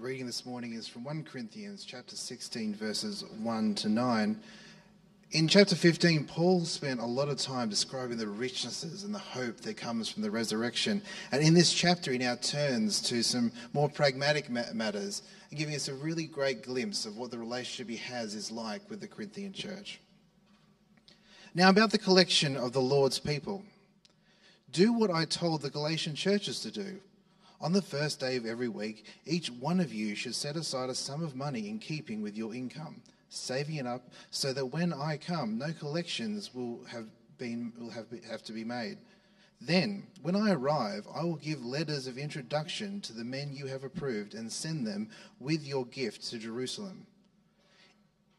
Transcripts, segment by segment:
reading this morning is from 1 Corinthians chapter 16, verses 1 to 9. In chapter 15, Paul spent a lot of time describing the richnesses and the hope that comes from the resurrection. And in this chapter, he now turns to some more pragmatic matters and giving us a really great glimpse of what the relationship he has is like with the Corinthian church. Now, about the collection of the Lord's people. Do what I told the Galatian churches to do. On the first day of every week, each one of you should set aside a sum of money in keeping with your income saving it up so that when I come, no collections will have been will have, have to be made. Then, when I arrive, I will give letters of introduction to the men you have approved and send them with your gift to Jerusalem.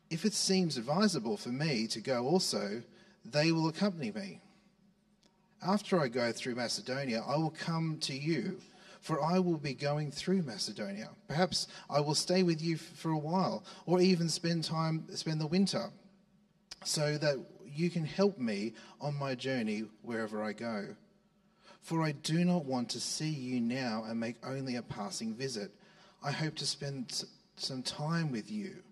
If it seems advisable for me to go also, they will accompany me. After I go through Macedonia, I will come to you for I will be going through Macedonia. Perhaps I will stay with you for a while, or even spend time, spend the winter, so that you can help me on my journey wherever I go. For I do not want to see you now and make only a passing visit. I hope to spend some time with you,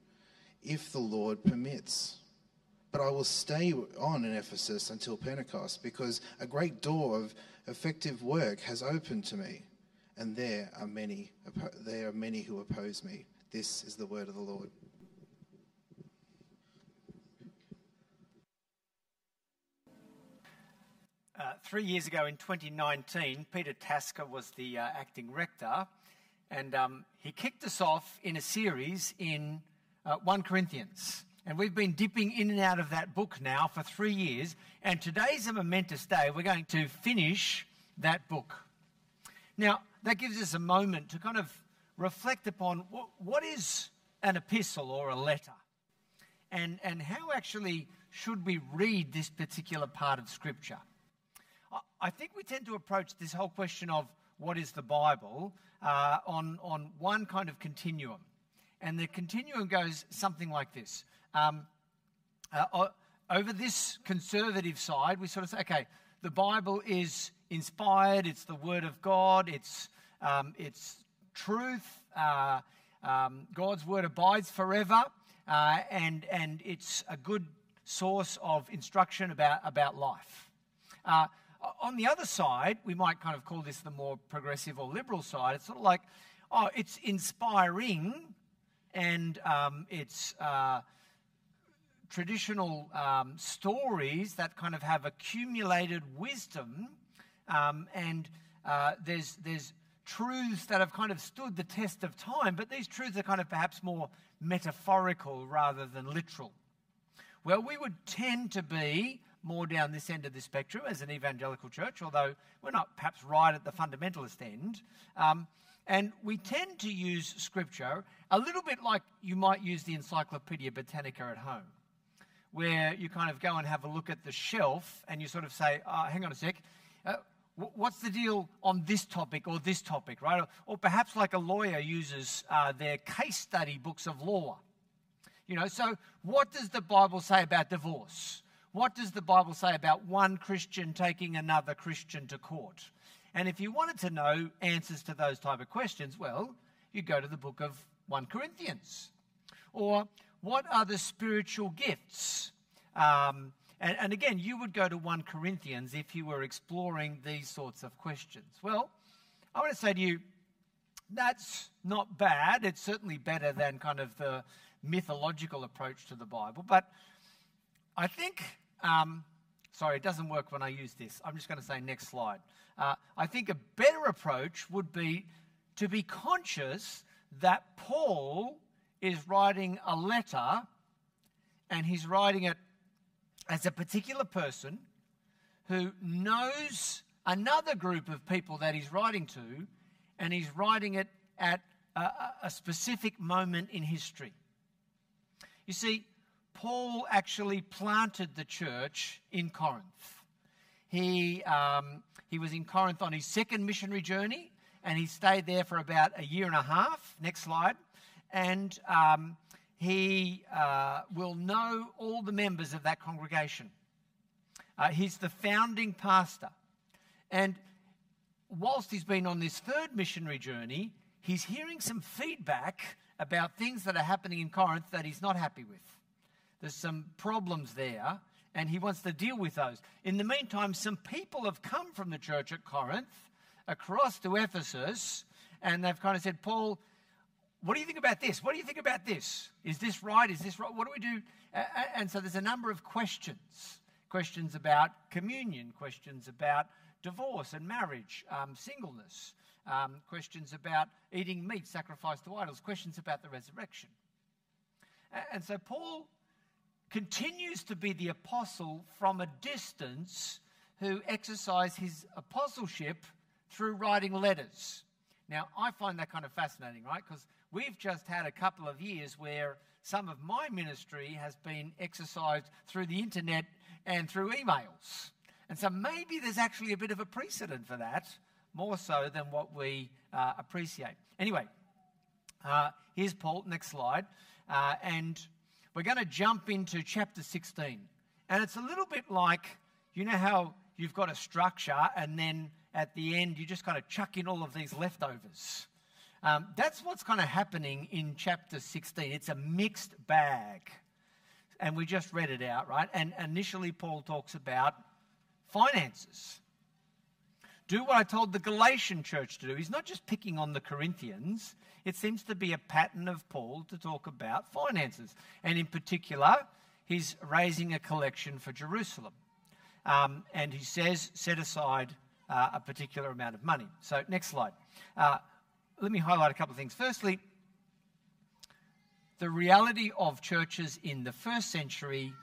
if the Lord permits. But I will stay on in Ephesus until Pentecost, because a great door of effective work has opened to me and there are many there are many who oppose me. This is the word of the Lord. Uh, three years ago in 2019, Peter Tasker was the uh, acting rector, and um, he kicked us off in a series in uh, 1 Corinthians. And we've been dipping in and out of that book now for three years. And today's a momentous day. We're going to finish that book. Now, that gives us a moment to kind of reflect upon what, what is an epistle or a letter and, and how actually should we read this particular part of Scripture. I think we tend to approach this whole question of what is the Bible uh, on, on one kind of continuum. And the continuum goes something like this. Um, uh, over this conservative side, we sort of say, okay, the Bible is inspired, it's the Word of God, it's, um, it's truth, uh, um, God's Word abides forever, uh, and, and it's a good source of instruction about, about life. Uh, on the other side, we might kind of call this the more progressive or liberal side. It's sort of like, oh, it's inspiring and um, it's uh, traditional um, stories that kind of have accumulated wisdom um, and uh, there's, there's truths that have kind of stood the test of time, but these truths are kind of perhaps more metaphorical rather than literal. Well, we would tend to be more down this end of the spectrum as an evangelical church, although we're not perhaps right at the fundamentalist end. Um, and we tend to use scripture a little bit like you might use the Encyclopedia Britannica at home, where you kind of go and have a look at the shelf and you sort of say, oh, hang on a sec, uh, what's the deal on this topic or this topic, right? Or, or perhaps like a lawyer uses uh, their case study books of law. You know, so what does the Bible say about divorce? What does the Bible say about one Christian taking another Christian to court? And if you wanted to know answers to those type of questions, well, you go to the book of 1 Corinthians. Or what are the spiritual gifts? Um, and, and again, you would go to 1 Corinthians if you were exploring these sorts of questions. Well, I want to say to you, that's not bad. It's certainly better than kind of the mythological approach to the Bible. But I think, um, sorry, it doesn't work when I use this. I'm just going to say next slide. Uh, I think a better approach would be to be conscious that Paul is writing a letter and he's writing it as a particular person who knows another group of people that he's writing to, and he's writing it at a, a specific moment in history. You see, Paul actually planted the church in Corinth. He, um, he was in Corinth on his second missionary journey, and he stayed there for about a year and a half. Next slide. And um, he uh, will know all the members of that congregation. Uh, he's the founding pastor. And whilst he's been on this third missionary journey, he's hearing some feedback about things that are happening in Corinth that he's not happy with. There's some problems there, and he wants to deal with those. In the meantime, some people have come from the church at Corinth across to Ephesus, and they've kind of said, Paul, what do you think about this? What do you think about this? Is this right? Is this right? What do we do? And so there's a number of questions questions about communion, questions about divorce and marriage, um, singleness, um, questions about eating meat sacrificed to idols, questions about the resurrection. And so Paul continues to be the apostle from a distance who exercised his apostleship through writing letters. Now, I find that kind of fascinating, right? Because we've just had a couple of years where some of my ministry has been exercised through the internet and through emails. And so maybe there's actually a bit of a precedent for that, more so than what we uh, appreciate. Anyway, uh, here's Paul, next slide. Uh, and we're going to jump into chapter 16. And it's a little bit like, you know how you've got a structure and then at the end you just kind of chuck in all of these leftovers. Um, that's what's kind of happening in chapter 16. It's a mixed bag. And we just read it out, right? And initially, Paul talks about finances. Do what I told the Galatian church to do. He's not just picking on the Corinthians, it seems to be a pattern of Paul to talk about finances. And in particular, he's raising a collection for Jerusalem. Um, and he says, set aside uh, a particular amount of money. So, next slide. Uh, let me highlight a couple of things. Firstly, the reality of churches in the first century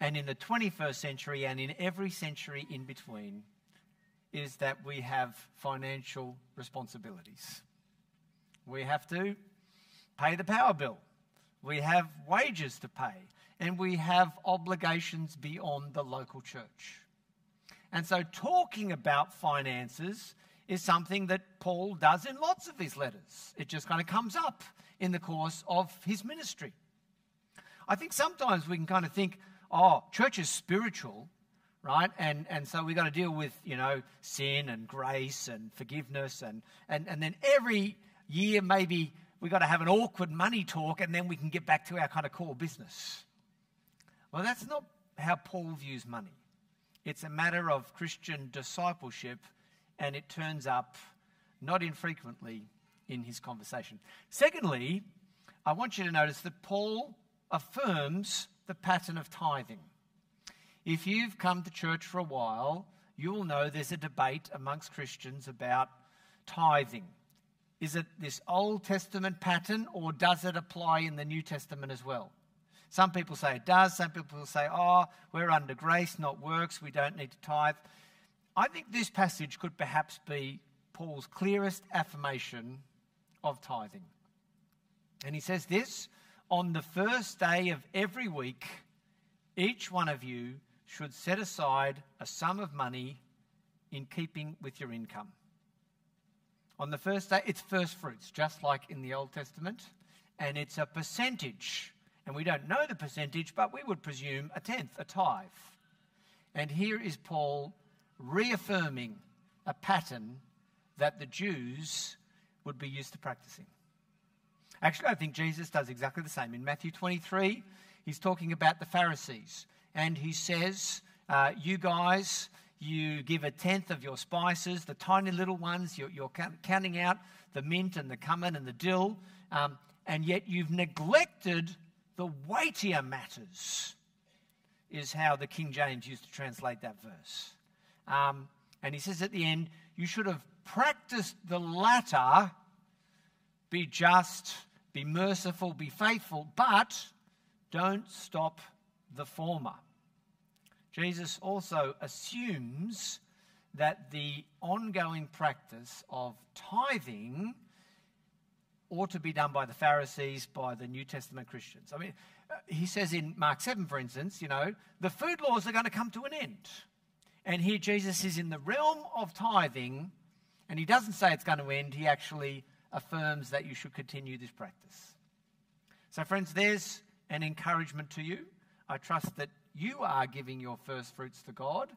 and in the 21st century and in every century in between is that we have financial responsibilities. We have to pay the power bill, we have wages to pay, and we have obligations beyond the local church. And so, talking about finances is something that Paul does in lots of his letters. It just kind of comes up in the course of his ministry. I think sometimes we can kind of think, oh, church is spiritual, right? And, and so we've got to deal with, you know, sin and grace and forgiveness. And, and, and then every year, maybe we've got to have an awkward money talk and then we can get back to our kind of core business. Well, that's not how Paul views money. It's a matter of Christian discipleship and it turns up not infrequently in his conversation. Secondly, I want you to notice that Paul affirms the pattern of tithing. If you've come to church for a while, you'll know there's a debate amongst Christians about tithing. Is it this Old Testament pattern or does it apply in the New Testament as well? Some people say it does, some people say, oh, we're under grace, not works, we don't need to tithe. I think this passage could perhaps be Paul's clearest affirmation of tithing. And he says this on the first day of every week, each one of you should set aside a sum of money in keeping with your income. On the first day, it's first fruits, just like in the Old Testament, and it's a percentage. And we don't know the percentage, but we would presume a tenth, a tithe. And here is Paul reaffirming a pattern that the Jews would be used to practicing. Actually, I think Jesus does exactly the same. In Matthew 23, he's talking about the Pharisees, and he says, uh, You guys, you give a tenth of your spices, the tiny little ones, you're, you're counting out the mint and the cumin and the dill, um, and yet you've neglected the weightier matters, is how the King James used to translate that verse. Um, and he says at the end, you should have practiced the latter be just, be merciful, be faithful, but don't stop the former. Jesus also assumes that the ongoing practice of tithing ought to be done by the Pharisees, by the New Testament Christians. I mean, uh, he says in Mark 7, for instance, you know, the food laws are going to come to an end. And here Jesus is in the realm of tithing, and he doesn't say it's going to end, he actually affirms that you should continue this practice. So, friends, there's an encouragement to you. I trust that you are giving your first fruits to God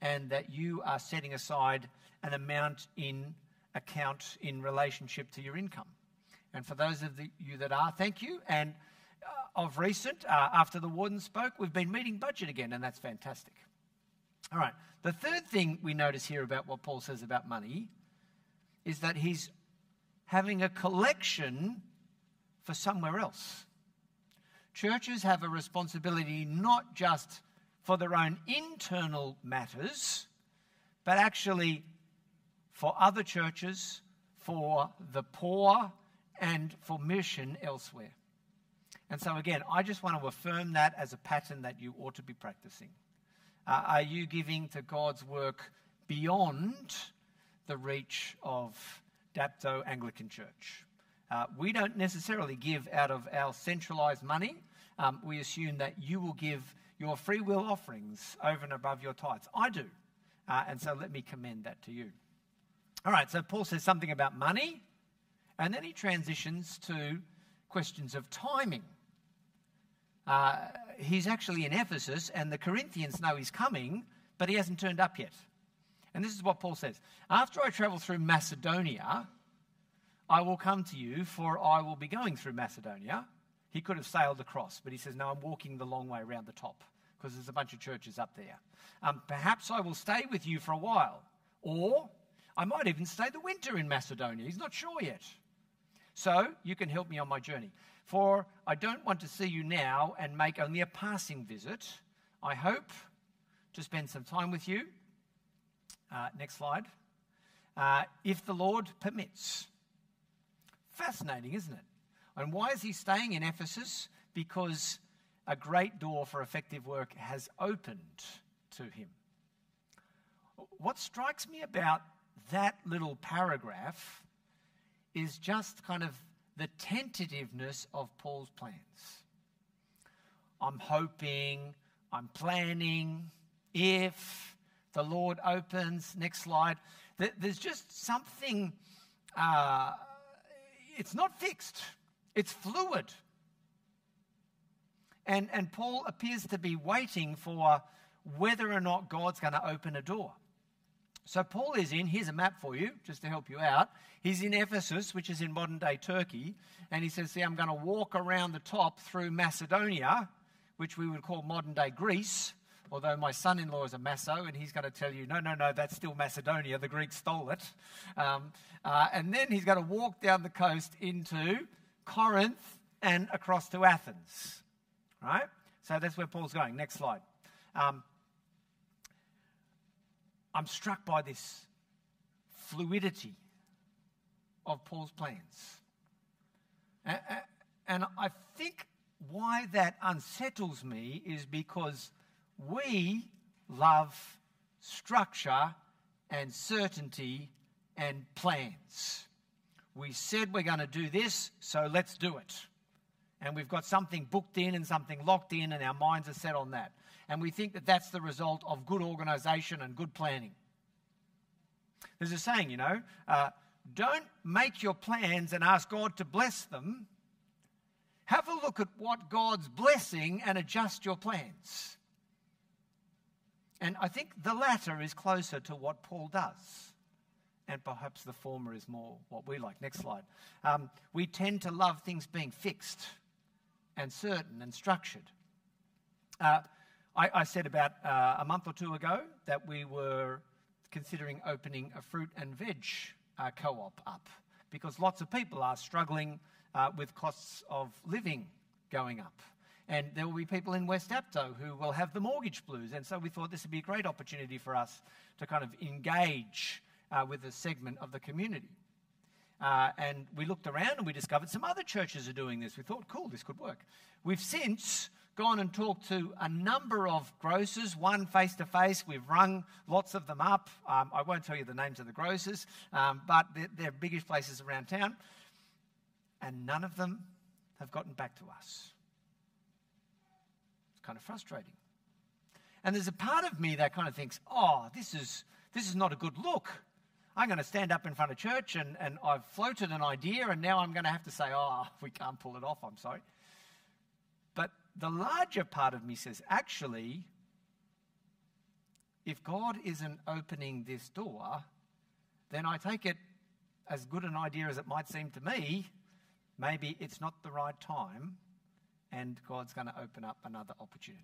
and that you are setting aside an amount in account in relationship to your income. And for those of the, you that are, thank you. And uh, of recent, uh, after the warden spoke, we've been meeting budget again, and that's fantastic. All right, the third thing we notice here about what Paul says about money is that he's having a collection for somewhere else. Churches have a responsibility not just for their own internal matters, but actually for other churches, for the poor, and for mission elsewhere. And so, again, I just want to affirm that as a pattern that you ought to be practicing. Uh, are you giving to God's work beyond the reach of Dapto Anglican Church? Uh, we don't necessarily give out of our centralized money. Um, we assume that you will give your free will offerings over and above your tithes. I do. Uh, and so let me commend that to you. All right, so Paul says something about money, and then he transitions to questions of timing. Uh, he's actually in Ephesus, and the Corinthians know he's coming, but he hasn't turned up yet. And this is what Paul says After I travel through Macedonia, I will come to you, for I will be going through Macedonia. He could have sailed across, but he says, No, I'm walking the long way around the top because there's a bunch of churches up there. Um, perhaps I will stay with you for a while, or I might even stay the winter in Macedonia. He's not sure yet. So you can help me on my journey. For I don't want to see you now and make only a passing visit. I hope to spend some time with you. Uh, next slide. Uh, if the Lord permits. Fascinating, isn't it? And why is he staying in Ephesus? Because a great door for effective work has opened to him. What strikes me about that little paragraph is just kind of the tentativeness of Paul's plans. I'm hoping, I'm planning, if the Lord opens. Next slide. There's just something, uh, it's not fixed, it's fluid. And, and Paul appears to be waiting for whether or not God's going to open a door. So Paul is in, here's a map for you, just to help you out. He's in Ephesus, which is in modern day Turkey, and he says, See, I'm going to walk around the top through Macedonia, which we would call modern day Greece, although my son in law is a Masso, and he's going to tell you, No, no, no, that's still Macedonia, the Greeks stole it. Um, uh, and then he's going to walk down the coast into Corinth and across to Athens. Right? So that's where Paul's going. Next slide. Um, I'm struck by this fluidity of Paul's plans. And I think why that unsettles me is because we love structure and certainty and plans. We said we're going to do this, so let's do it. And we've got something booked in and something locked in, and our minds are set on that and we think that that's the result of good organization and good planning. There's a saying, you know, uh, don't make your plans and ask God to bless them. Have a look at what God's blessing and adjust your plans. And I think the latter is closer to what Paul does. And perhaps the former is more what we like. Next slide. Um, we tend to love things being fixed and certain and structured. Uh, I, I said about uh, a month or two ago that we were considering opening a fruit and veg uh, co op up because lots of people are struggling uh, with costs of living going up. And there will be people in West Dapto who will have the mortgage blues. And so we thought this would be a great opportunity for us to kind of engage uh, with a segment of the community. Uh, and we looked around and we discovered some other churches are doing this. We thought, cool, this could work. We've since gone and talked to a number of grocers, one face to face. We've rung lots of them up. Um, I won't tell you the names of the grocers, um, but they're, they're biggest places around town. And none of them have gotten back to us. It's kind of frustrating. And there's a part of me that kind of thinks, oh, this is, this is not a good look. I'm going to stand up in front of church and, and I've floated an idea and now I'm going to have to say, oh, we can't pull it off, I'm sorry. The larger part of me says, actually, if God isn't opening this door, then I take it as good an idea as it might seem to me, maybe it's not the right time and God's going to open up another opportunity.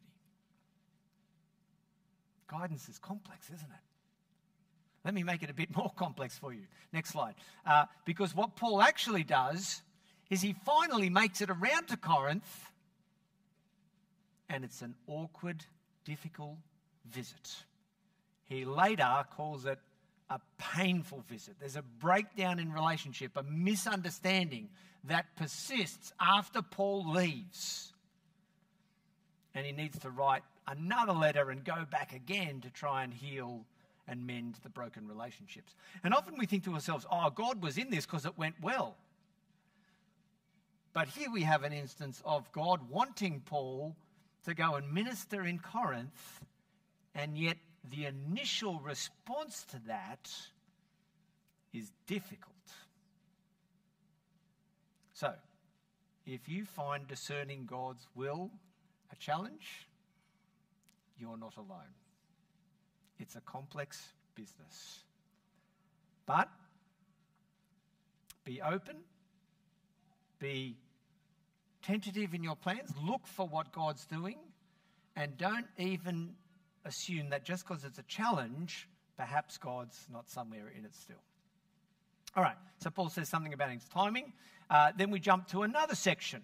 Guidance is complex, isn't it? Let me make it a bit more complex for you. Next slide. Uh, because what Paul actually does is he finally makes it around to Corinth, and it's an awkward, difficult visit. He later calls it a painful visit. There's a breakdown in relationship, a misunderstanding that persists after Paul leaves. And he needs to write another letter and go back again to try and heal and mend the broken relationships. And often we think to ourselves, oh, God was in this because it went well. But here we have an instance of God wanting Paul to go and minister in Corinth, and yet the initial response to that is difficult. So, if you find discerning God's will a challenge, you're not alone. It's a complex business. But be open, be tentative in your plans, look for what God's doing, and don't even assume that just because it's a challenge, perhaps God's not somewhere in it still. All right, so Paul says something about his timing. Uh, then we jump to another section,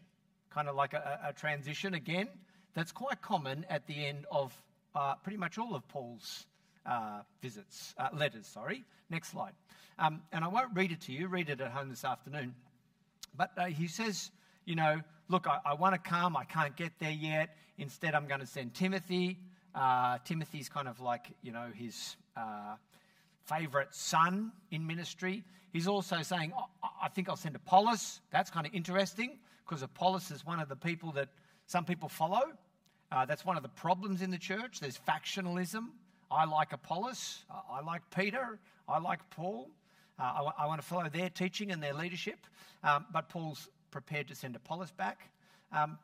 kind of like a, a transition again, that's quite common at the end of uh, pretty much all of Paul's uh, visits, uh, letters, sorry. Next slide. Um, and I won't read it to you, read it at home this afternoon. But uh, he says, you know, look, I, I want to come, I can't get there yet. Instead, I'm going to send Timothy. Uh, Timothy's kind of like, you know, his uh, favorite son in ministry. He's also saying, oh, I think I'll send Apollos. That's kind of interesting because Apollos is one of the people that some people follow. Uh, that's one of the problems in the church. There's factionalism. I like Apollos. I like Peter. I like Paul. Uh, I, w- I want to follow their teaching and their leadership. Um, but Paul's prepared to send Apollos back. Um,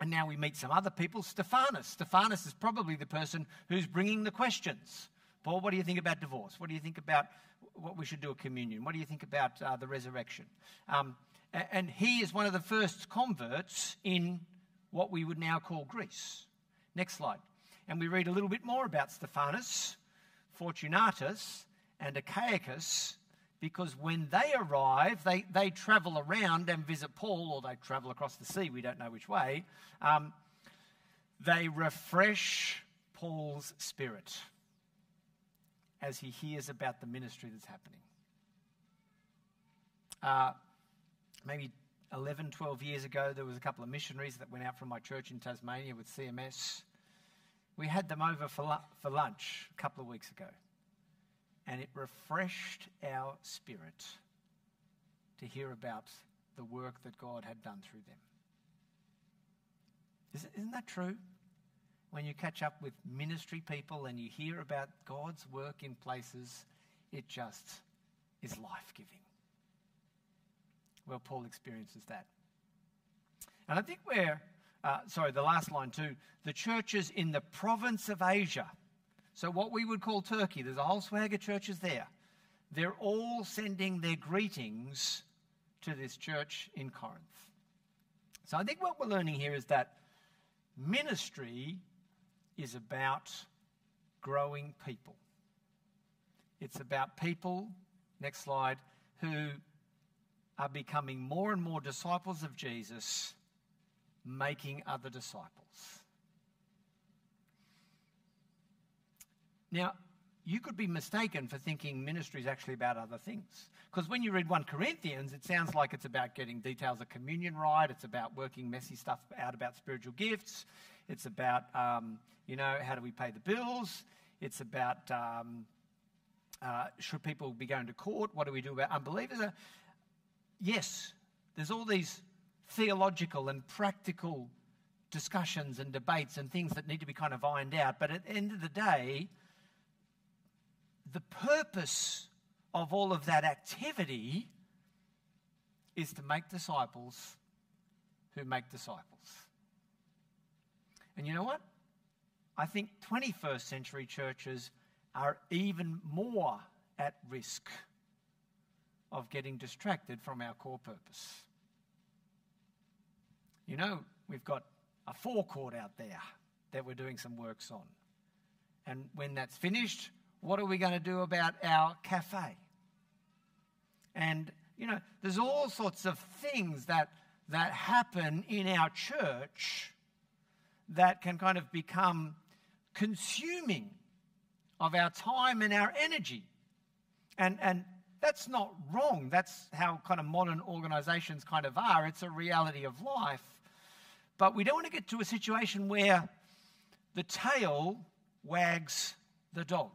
and now we meet some other people. Stephanas. Stephanas is probably the person who's bringing the questions. Paul, what do you think about divorce? What do you think about what we should do at communion? What do you think about uh, the resurrection? Um, and he is one of the first converts in what we would now call Greece. Next slide. And we read a little bit more about Stephanas, Fortunatus, and Achaicus, because when they arrive, they, they travel around and visit Paul, or they travel across the sea, we don't know which way. Um, they refresh Paul's spirit as he hears about the ministry that's happening. Uh, maybe 11, 12 years ago, there was a couple of missionaries that went out from my church in Tasmania with CMS. We had them over for, for lunch a couple of weeks ago, and it refreshed our spirit to hear about the work that God had done through them. Isn't that true? when you catch up with ministry people and you hear about God's work in places, it just is life giving. Well, Paul experiences that. And I think we're, uh, sorry, the last line too, the churches in the province of Asia, so what we would call Turkey, there's a whole swag of churches there. They're all sending their greetings to this church in Corinth. So I think what we're learning here is that ministry is about growing people. It's about people, next slide, who are becoming more and more disciples of Jesus, making other disciples. Now, you could be mistaken for thinking ministry is actually about other things. Because when you read 1 Corinthians, it sounds like it's about getting details of communion right, it's about working messy stuff out about spiritual gifts, it's about, um, you know, how do we pay the bills? It's about um, uh, should people be going to court? What do we do about unbelievers? Uh, yes, there's all these theological and practical discussions and debates and things that need to be kind of ironed out. But at the end of the day, the purpose of all of that activity is to make disciples who make disciples. And you know what? I think 21st century churches are even more at risk of getting distracted from our core purpose. You know, we've got a forecourt out there that we're doing some works on. And when that's finished, what are we going to do about our cafe? And, you know, there's all sorts of things that, that happen in our church that can kind of become consuming of our time and our energy. And, and that's not wrong. That's how kind of modern organizations kind of are. It's a reality of life. But we don't want to get to a situation where the tail wags the dog.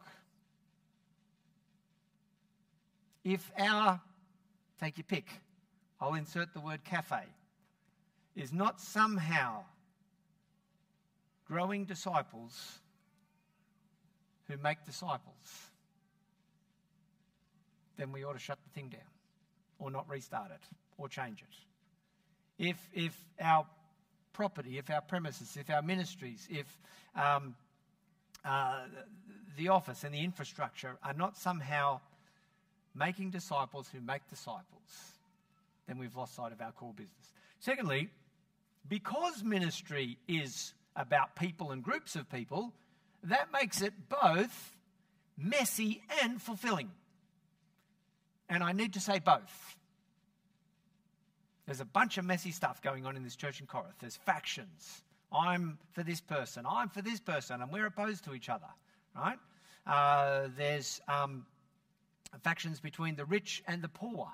If our, take your pick, I'll insert the word cafe, is not somehow growing disciples who make disciples, then we ought to shut the thing down or not restart it or change it. If, if our property, if our premises, if our ministries, if um, uh, the office and the infrastructure are not somehow making disciples who make disciples, then we've lost sight of our core business. Secondly, because ministry is about people and groups of people, that makes it both messy and fulfilling. And I need to say both. There's a bunch of messy stuff going on in this church in Corinth. There's factions. I'm for this person, I'm for this person, and we're opposed to each other, right? Uh, there's um, factions between the rich and the poor.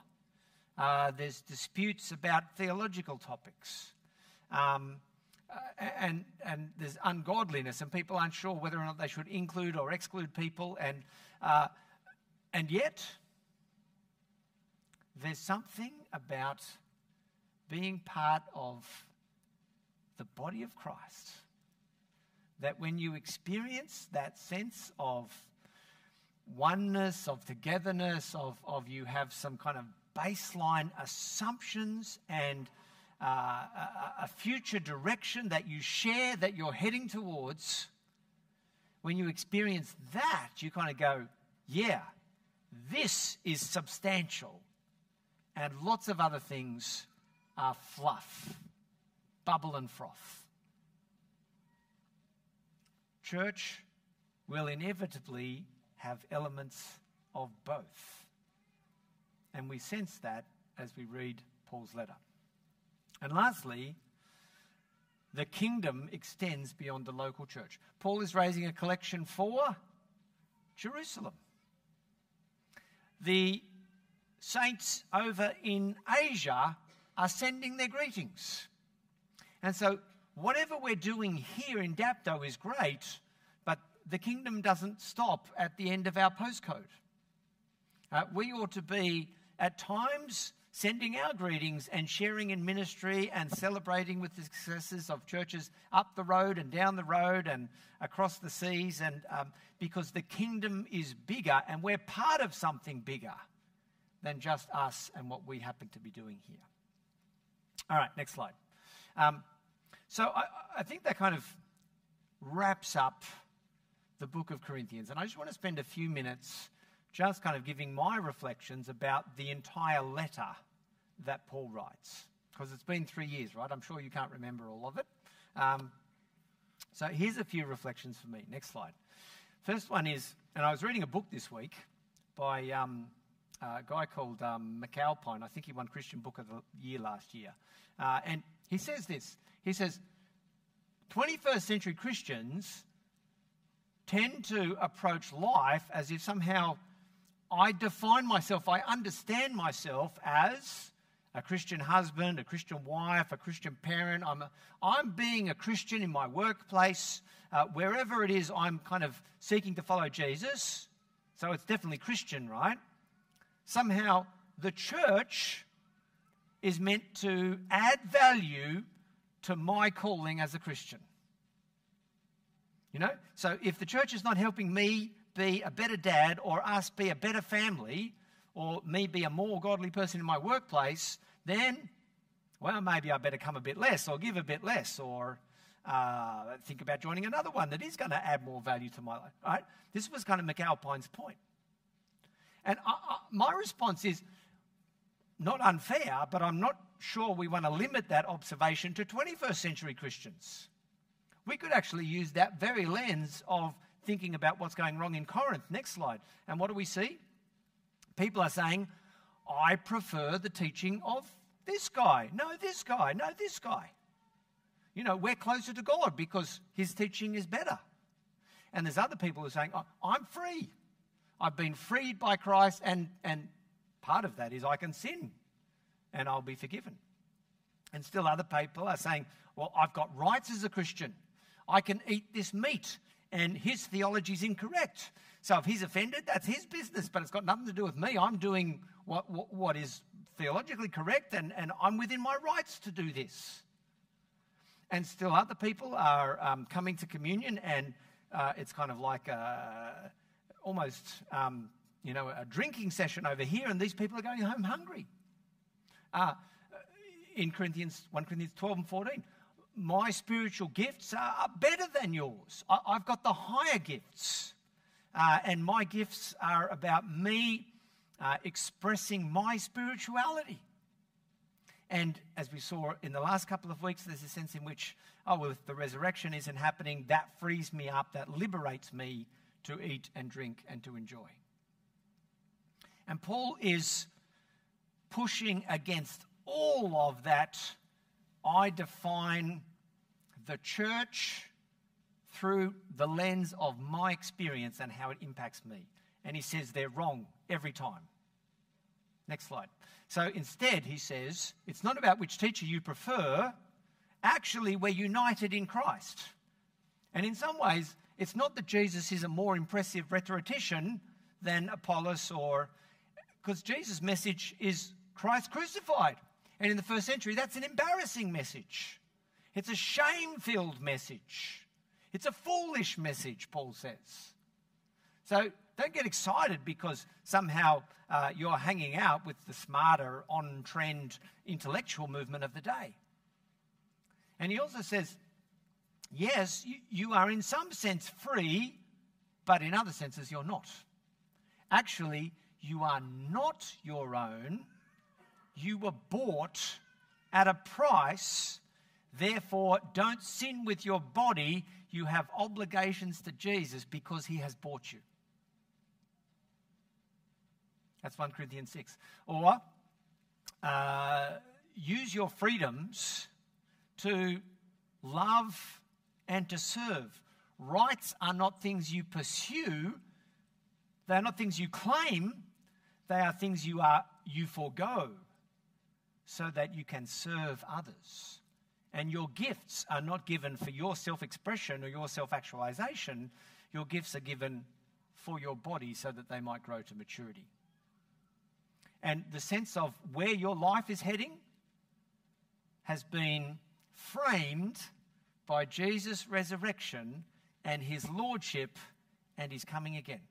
Uh, there's disputes about theological topics. Um, and, and there's ungodliness, and people aren't sure whether or not they should include or exclude people. And, uh, and yet, there's something about being part of the body of Christ that when you experience that sense of oneness, of togetherness, of, of you have some kind of baseline assumptions and uh, a, a future direction that you share, that you're heading towards, when you experience that, you kind of go, yeah, this is substantial. And lots of other things are fluff, bubble and froth. Church will inevitably have elements of both. And we sense that as we read Paul's letter. And lastly, the kingdom extends beyond the local church. Paul is raising a collection for Jerusalem. The saints over in Asia are sending their greetings. And so, whatever we're doing here in Dapto is great, the kingdom doesn't stop at the end of our postcode. Uh, we ought to be, at times, sending our greetings and sharing in ministry and celebrating with the successes of churches up the road and down the road and across the seas, and um, because the kingdom is bigger and we're part of something bigger than just us and what we happen to be doing here. All right, next slide. Um, so I, I think that kind of wraps up the book of Corinthians, and I just want to spend a few minutes just kind of giving my reflections about the entire letter that Paul writes. Because it's been three years, right? I'm sure you can't remember all of it. Um, so here's a few reflections for me. Next slide. First one is, and I was reading a book this week by um, a guy called um, McAlpine. I think he won Christian Book of the Year last year. Uh, and he says this He says, 21st century Christians tend to approach life as if somehow I define myself, I understand myself as a Christian husband, a Christian wife, a Christian parent. I'm, a, I'm being a Christian in my workplace. Uh, wherever it is, I'm kind of seeking to follow Jesus. So it's definitely Christian, right? Somehow the church is meant to add value to my calling as a Christian. You know? So if the church is not helping me be a better dad or us be a better family or me be a more godly person in my workplace, then, well, maybe I better come a bit less or give a bit less or uh, think about joining another one that is going to add more value to my life. Right? This was kind of McAlpine's point. And I, I, my response is not unfair, but I'm not sure we want to limit that observation to 21st century Christians. We could actually use that very lens of thinking about what's going wrong in Corinth. Next slide. And what do we see? People are saying, I prefer the teaching of this guy. No, this guy. No, this guy. You know, we're closer to God because his teaching is better. And there's other people who are saying, oh, I'm free. I've been freed by Christ, and, and part of that is I can sin and I'll be forgiven. And still, other people are saying, Well, I've got rights as a Christian. I can eat this meat, and his theology is incorrect. So if he's offended, that's his business, but it's got nothing to do with me. I'm doing what, what, what is theologically correct, and, and I'm within my rights to do this. And still, other people are um, coming to communion, and uh, it's kind of like a, almost, um, you know, a drinking session over here, and these people are going home hungry. Uh, in Corinthians, 1 Corinthians 12 and 14, my spiritual gifts are better than yours. I, have got the higher gifts. Uh, and my gifts are about me uh, expressing my spirituality. And as we saw in the last couple of weeks, there's a sense in which, oh, well, if the resurrection isn't happening, that frees me up, that liberates me to eat and drink and to enjoy. And Paul is pushing against all of that. I define the church through the lens of my experience and how it impacts me. And he says they're wrong every time. Next slide. So instead, he says, it's not about which teacher you prefer. Actually, we're united in Christ. And in some ways, it's not that Jesus is a more impressive rhetorician than Apollos or because Jesus' message is Christ crucified. And in the first century, that's an embarrassing message. It's a shame filled message. It's a foolish message, Paul says. So don't get excited because somehow uh, you're hanging out with the smarter, on trend intellectual movement of the day. And he also says, yes, you, you are in some sense free, but in other senses you're not. Actually, you are not your own. You were bought at a price. Therefore, don't sin with your body. You have obligations to Jesus because he has bought you. That's 1 Corinthians 6. Or uh, use your freedoms to love and to serve. Rights are not things you pursue, they are not things you claim, they are things you, are, you forego so that you can serve others. And your gifts are not given for your self expression or your self actualization. Your gifts are given for your body so that they might grow to maturity and the sense of where your life is heading has been framed by Jesus' resurrection and his lordship and his coming again.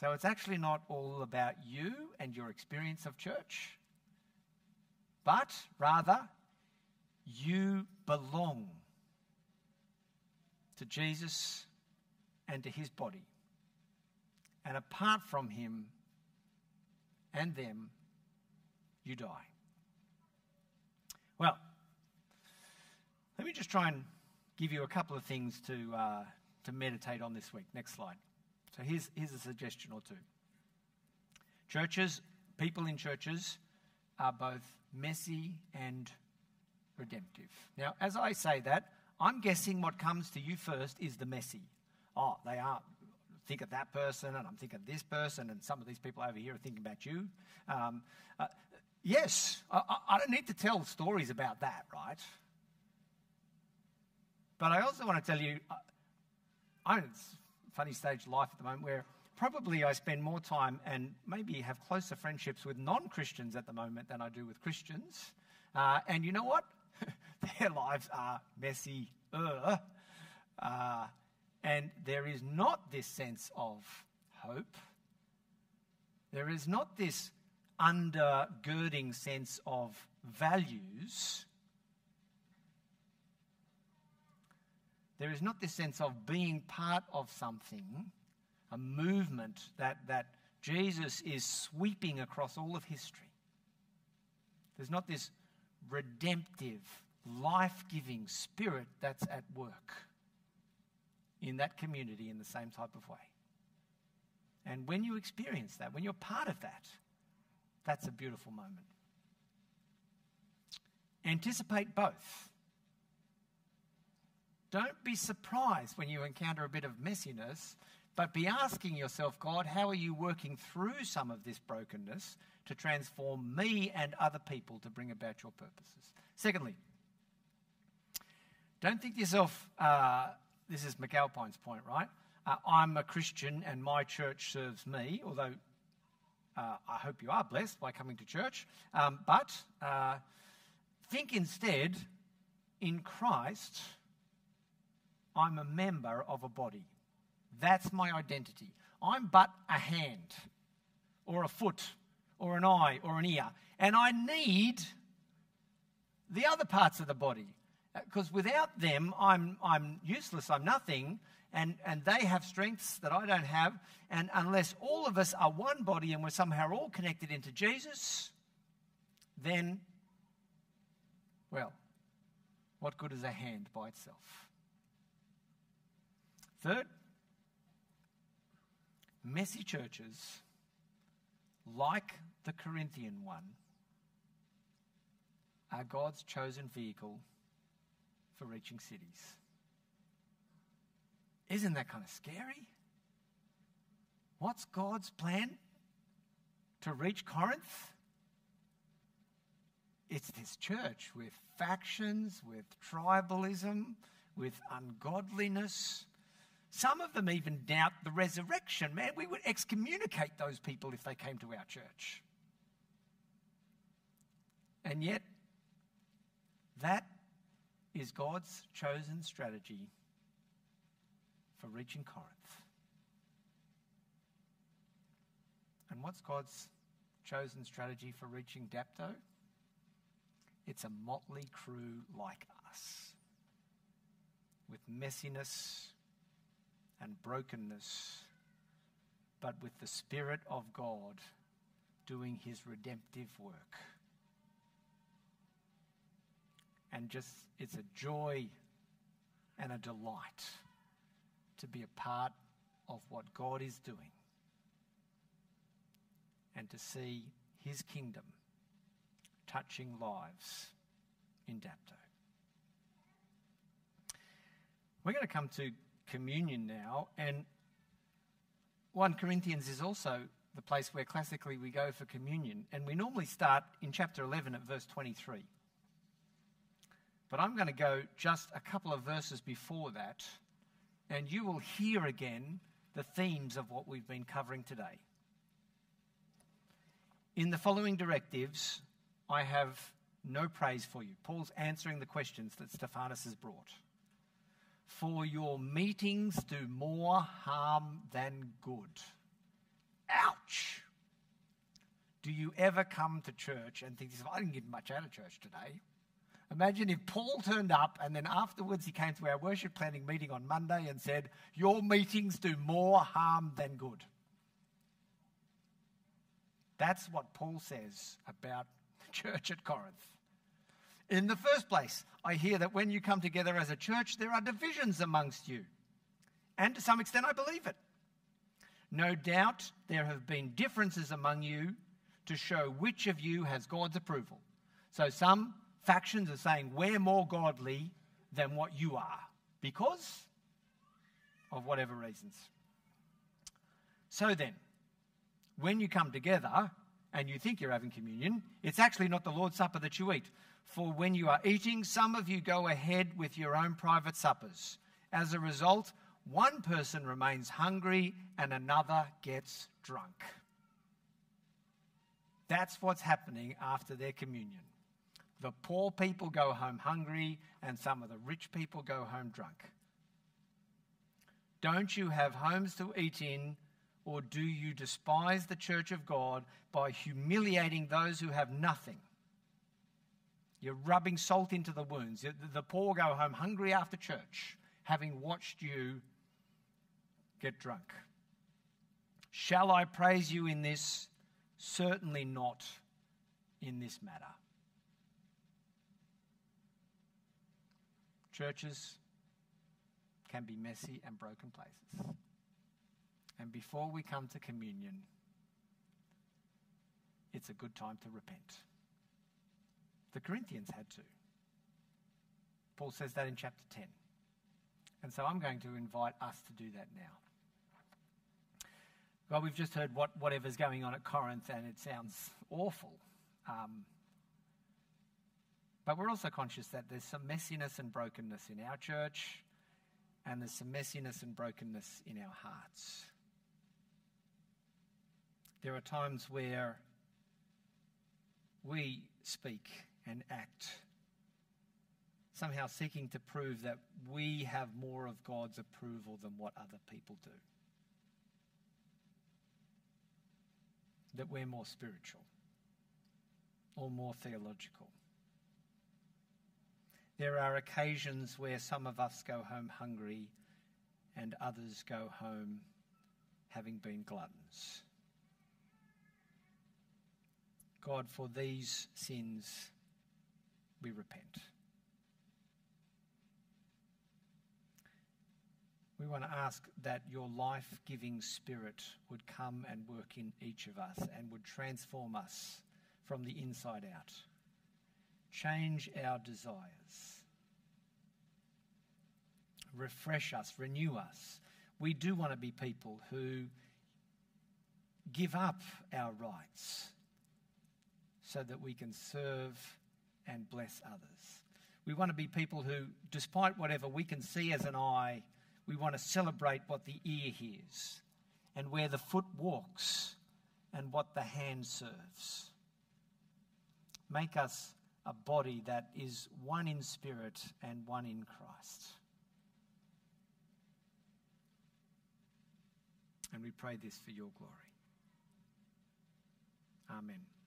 So it's actually not all about you and your experience of church, but rather you belong to Jesus and to his body. And apart from him, and them, you die. Well, let me just try and give you a couple of things to, uh, to meditate on this week. Next slide. So here's, here's a suggestion or two. Churches, people in churches, are both messy and redemptive. Now, as I say that, I'm guessing what comes to you first is the messy. Oh, they are think of that person, and I'm thinking of this person, and some of these people over here are thinking about you. Um, uh, yes, I, I don't need to tell stories about that, right? But I also want to tell you, uh, I'm in a funny stage of life at the moment where probably I spend more time and maybe have closer friendships with non Christians at the moment than I do with Christians. Uh, and you know what? Their lives are messy. Uh, and there is not this sense of hope. There is not this undergirding sense of values. There is not this sense of being part of something, a movement that, that Jesus is sweeping across all of history. There's not this redemptive, life giving spirit that's at work in that community in the same type of way. And when you experience that, when you're part of that, that's a beautiful moment. Anticipate both. Don't be surprised when you encounter a bit of messiness, but be asking yourself, God, how are you working through some of this brokenness to transform me and other people to bring about your purposes? Secondly, don't think to yourself, uh, this is McAlpine's point, right? Uh, I'm a Christian and my church serves me, although uh, I hope you are blessed by coming to church. Um, but uh, think instead, in Christ, I'm a member of a body. That's my identity. I'm but a hand, or a foot, or an eye, or an ear. And I need the other parts of the body. Because without them, I'm, I'm useless, I'm nothing, and, and they have strengths that I don't have. And unless all of us are one body and we're somehow all connected into Jesus, then, well, what good is a hand by itself? Third, messy churches, like the Corinthian one, are God's chosen vehicle for reaching cities. Isn't that kind of scary? What's God's plan to reach Corinth? It's this church with factions, with tribalism, with ungodliness. Some of them even doubt the resurrection. Man, we would excommunicate those people if they came to our church. And yet, that is God's chosen strategy for reaching Corinth. And what's God's chosen strategy for reaching Dapto? It's a motley crew like us, with messiness and brokenness, but with the Spirit of God doing his redemptive work. And just, it's a joy and a delight to be a part of what God is doing and to see his kingdom touching lives in Dapto. We're going to come to communion now, and 1 Corinthians is also the place where classically we go for communion, and we normally start in chapter 11 at verse 23. But I'm going to go just a couple of verses before that and you will hear again the themes of what we've been covering today. In the following directives, I have no praise for you. Paul's answering the questions that Stephanas has brought. For your meetings do more harm than good. Ouch! Do you ever come to church and think, I didn't get much out of church today? Imagine if Paul turned up and then afterwards he came to our worship planning meeting on Monday and said, Your meetings do more harm than good. That's what Paul says about the church at Corinth. In the first place, I hear that when you come together as a church, there are divisions amongst you. And to some extent, I believe it. No doubt there have been differences among you to show which of you has God's approval. So some factions are saying we're more godly than what you are because of whatever reasons. So then, when you come together and you think you're having communion, it's actually not the Lord's Supper that you eat. For when you are eating, some of you go ahead with your own private suppers. As a result, one person remains hungry and another gets drunk. That's what's happening after their communion. The poor people go home hungry, and some of the rich people go home drunk. Don't you have homes to eat in, or do you despise the church of God by humiliating those who have nothing? You're rubbing salt into the wounds. The poor go home hungry after church, having watched you get drunk. Shall I praise you in this? Certainly not in this matter. Churches can be messy and broken places. And before we come to communion, it's a good time to repent. The Corinthians had to. Paul says that in chapter 10. And so I'm going to invite us to do that now. Well, we've just heard what, whatever's going on at Corinth, and it sounds awful. Um, but we're also conscious that there's some messiness and brokenness in our church, and there's some messiness and brokenness in our hearts. There are times where we speak and act, somehow seeking to prove that we have more of God's approval than what other people do. That we're more spiritual or more theological. There are occasions where some of us go home hungry and others go home having been gluttons. God, for these sins, we repent. We want to ask that your life giving spirit would come and work in each of us and would transform us from the inside out. Change our desires. Refresh us, renew us. We do want to be people who give up our rights so that we can serve and bless others. We want to be people who, despite whatever we can see as an eye, we want to celebrate what the ear hears and where the foot walks and what the hand serves. Make us a body that is one in spirit and one in Christ. And we pray this for your glory. Amen.